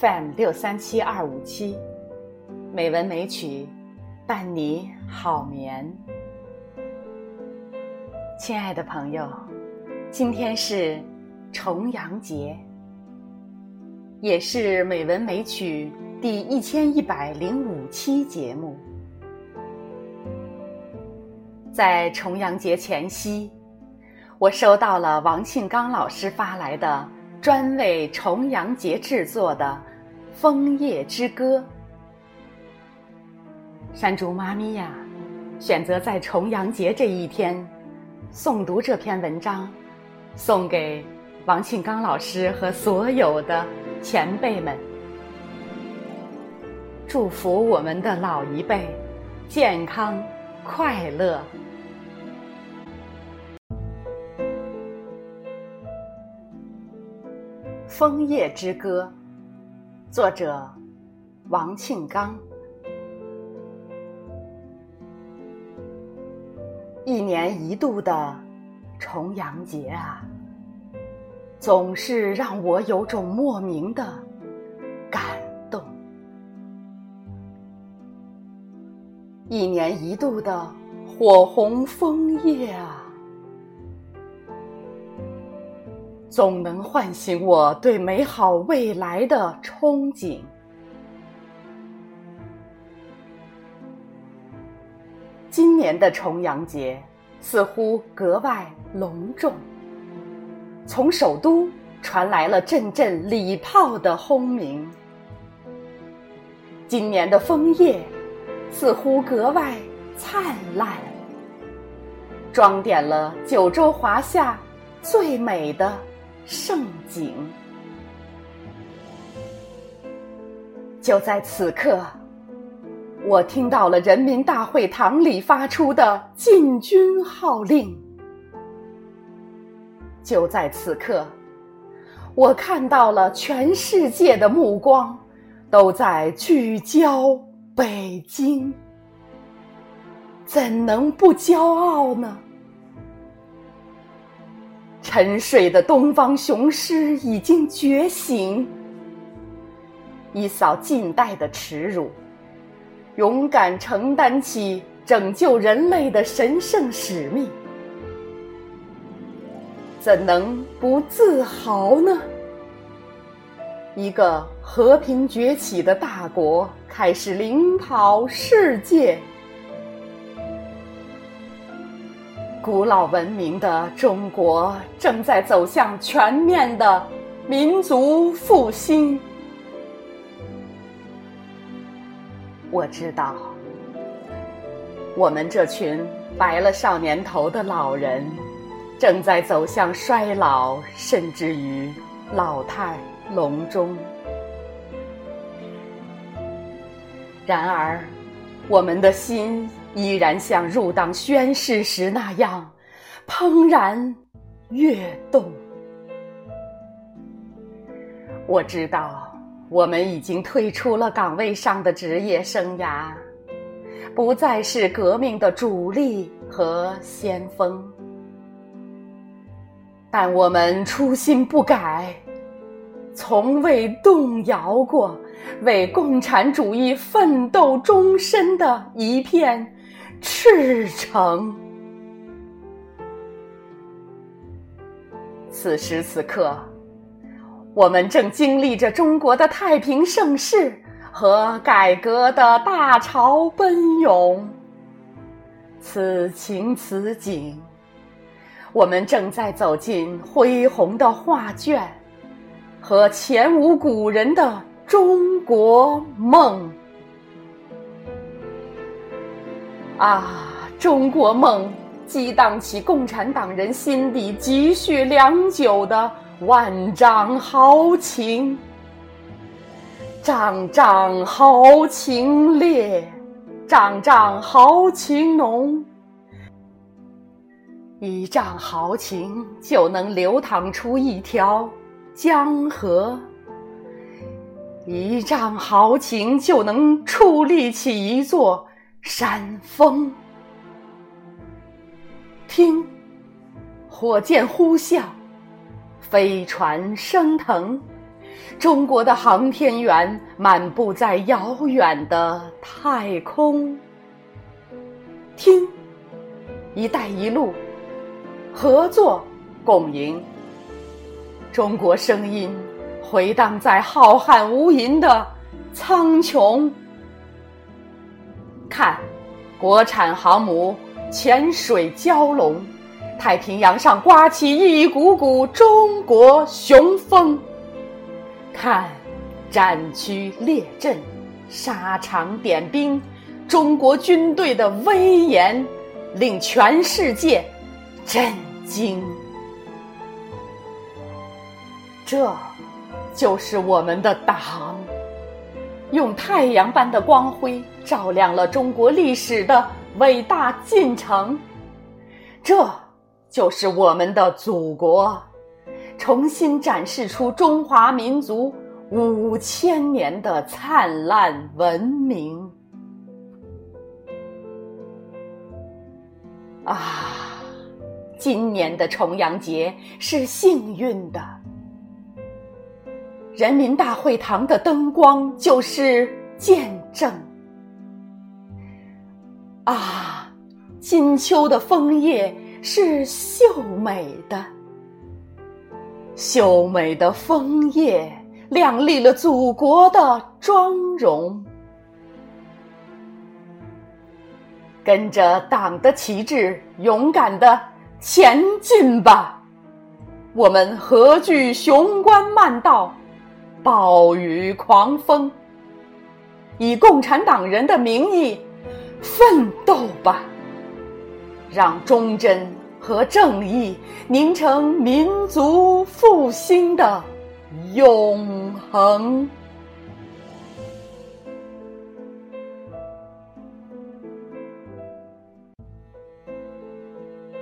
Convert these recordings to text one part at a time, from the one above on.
FM 六三七二五七，美文美曲，伴你好眠。亲爱的朋友，今天是重阳节，也是美文美曲第一千一百零五期节目。在重阳节前夕，我收到了王庆刚老师发来的。专为重阳节制作的《枫叶之歌》，山竹妈咪呀，选择在重阳节这一天诵读这篇文章，送给王庆刚老师和所有的前辈们，祝福我们的老一辈健康快乐。《枫叶之歌》，作者王庆刚。一年一度的重阳节啊，总是让我有种莫名的感动。一年一度的火红枫叶啊。总能唤醒我对美好未来的憧憬。今年的重阳节似乎格外隆重，从首都传来了阵阵礼炮的轰鸣。今年的枫叶似乎格外灿烂，装点了九州华夏最美的。盛景，就在此刻，我听到了人民大会堂里发出的进军号令。就在此刻，我看到了全世界的目光都在聚焦北京，怎能不骄傲呢？沉睡的东方雄狮已经觉醒，一扫近代的耻辱，勇敢承担起拯救人类的神圣使命，怎能不自豪呢？一个和平崛起的大国开始领跑世界。古老文明的中国正在走向全面的民族复兴。我知道，我们这群白了少年头的老人，正在走向衰老，甚至于老态龙钟。然而，我们的心。依然像入党宣誓时那样怦然跃动。我知道，我们已经退出了岗位上的职业生涯，不再是革命的主力和先锋，但我们初心不改，从未动摇过为共产主义奋斗终身的一片。赤诚。此时此刻，我们正经历着中国的太平盛世和改革的大潮奔涌。此情此景，我们正在走进恢宏的画卷和前无古人的中国梦。啊，中国梦激荡起共产党人心底积蓄良久的万丈豪情，丈丈豪情烈，丈丈豪情浓，一丈豪情就能流淌出一条江河，一丈豪情就能矗立起一座。山峰，听，火箭呼啸，飞船升腾，中国的航天员漫步在遥远的太空。听，“一带一路”，合作共赢。中国声音回荡在浩瀚无垠的苍穹。看，国产航母潜水蛟龙，太平洋上刮起一股股中国雄风。看，战区列阵，沙场点兵。中国军队的威严令全世界震惊，这就是我们的党，用太阳般的光辉照亮了中国历史的伟大进程。这就是我们的祖国，重新展示出中华民族五千年的灿烂文明。啊，今年的重阳节是幸运的。人民大会堂的灯光就是见证。啊，金秋的枫叶是秀美的，秀美的枫叶亮丽了祖国的妆容。跟着党的旗帜，勇敢的前进吧！我们何惧雄关漫道，暴雨狂风？以共产党人的名义奋斗吧！让忠贞和正义凝成民族复兴的永恒。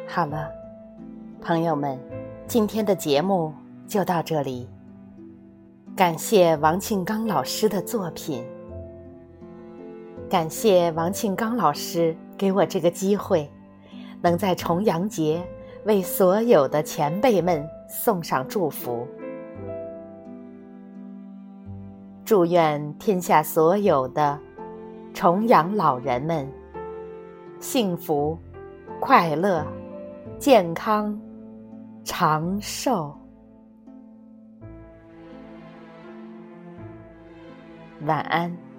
好了，朋友们，今天的节目就到这里。感谢王庆刚老师的作品，感谢王庆刚老师给我这个机会，能在重阳节为所有的前辈们送上祝福。祝愿天下所有的重阳老人们幸福快乐。健康长寿，晚安。